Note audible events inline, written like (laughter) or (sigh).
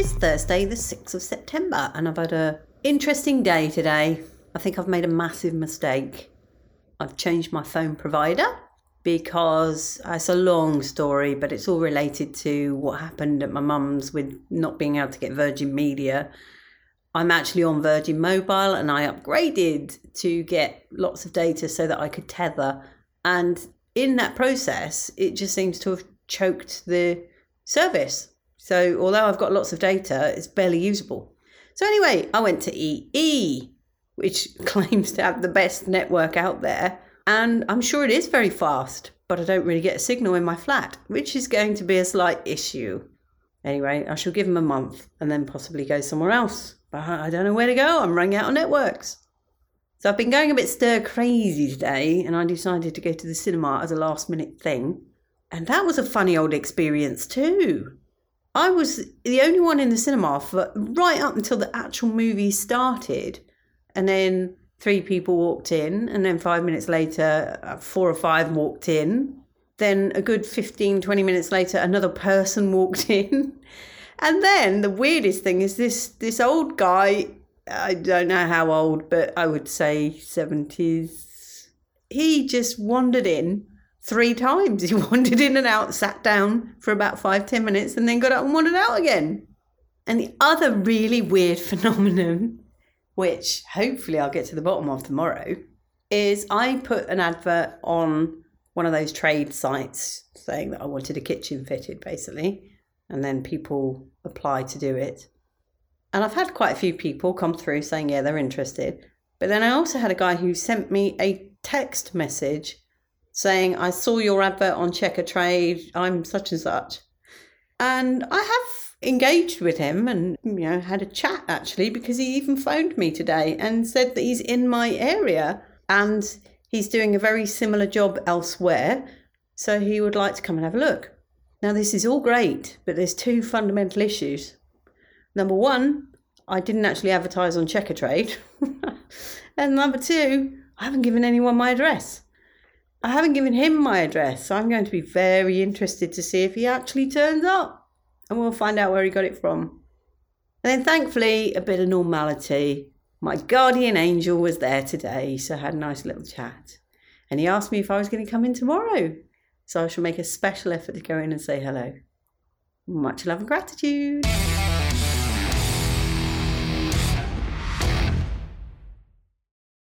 It's Thursday, the 6th of September, and I've had a interesting day today. I think I've made a massive mistake. I've changed my phone provider because uh, it's a long story, but it's all related to what happened at my mum's with not being able to get Virgin Media. I'm actually on Virgin Mobile and I upgraded to get lots of data so that I could tether. And in that process, it just seems to have choked the service. So although I've got lots of data, it's barely usable. So anyway, I went to EE, which (laughs) claims to have the best network out there. And I'm sure it is very fast, but I don't really get a signal in my flat, which is going to be a slight issue. Anyway, I shall give them a month and then possibly go somewhere else. But I don't know where to go. I'm running out of networks. So I've been going a bit stir crazy today, and I decided to go to the cinema as a last minute thing. And that was a funny old experience too. I was the only one in the cinema for right up until the actual movie started. And then three people walked in, and then five minutes later, uh, four or five walked in. Then a good 15, 20 minutes later, another person (laughs) walked in. And then the weirdest thing is this this old guy, I don't know how old, but I would say 70s. He just wandered in three times. (laughs) He wandered in and out, sat down for about five, ten minutes, and then got up and wandered out again. And the other really weird (laughs) phenomenon, which hopefully I'll get to the bottom of tomorrow, is I put an advert on one of those trade sites saying that I wanted a kitchen fitted, basically and then people apply to do it. And I've had quite a few people come through saying, yeah, they're interested. But then I also had a guy who sent me a text message saying, I saw your advert on Checkatrade, I'm such and such. And I have engaged with him and, you know, had a chat actually, because he even phoned me today and said that he's in my area and he's doing a very similar job elsewhere. So he would like to come and have a look. Now, this is all great, but there's two fundamental issues. Number one, I didn't actually advertise on Checkatrade. (laughs) and number two, I haven't given anyone my address. I haven't given him my address. So I'm going to be very interested to see if he actually turns up. And we'll find out where he got it from. And then thankfully, a bit of normality. My guardian angel was there today, so I had a nice little chat. And he asked me if I was going to come in tomorrow. So I shall make a special effort to go in and say hello. Much love and gratitude.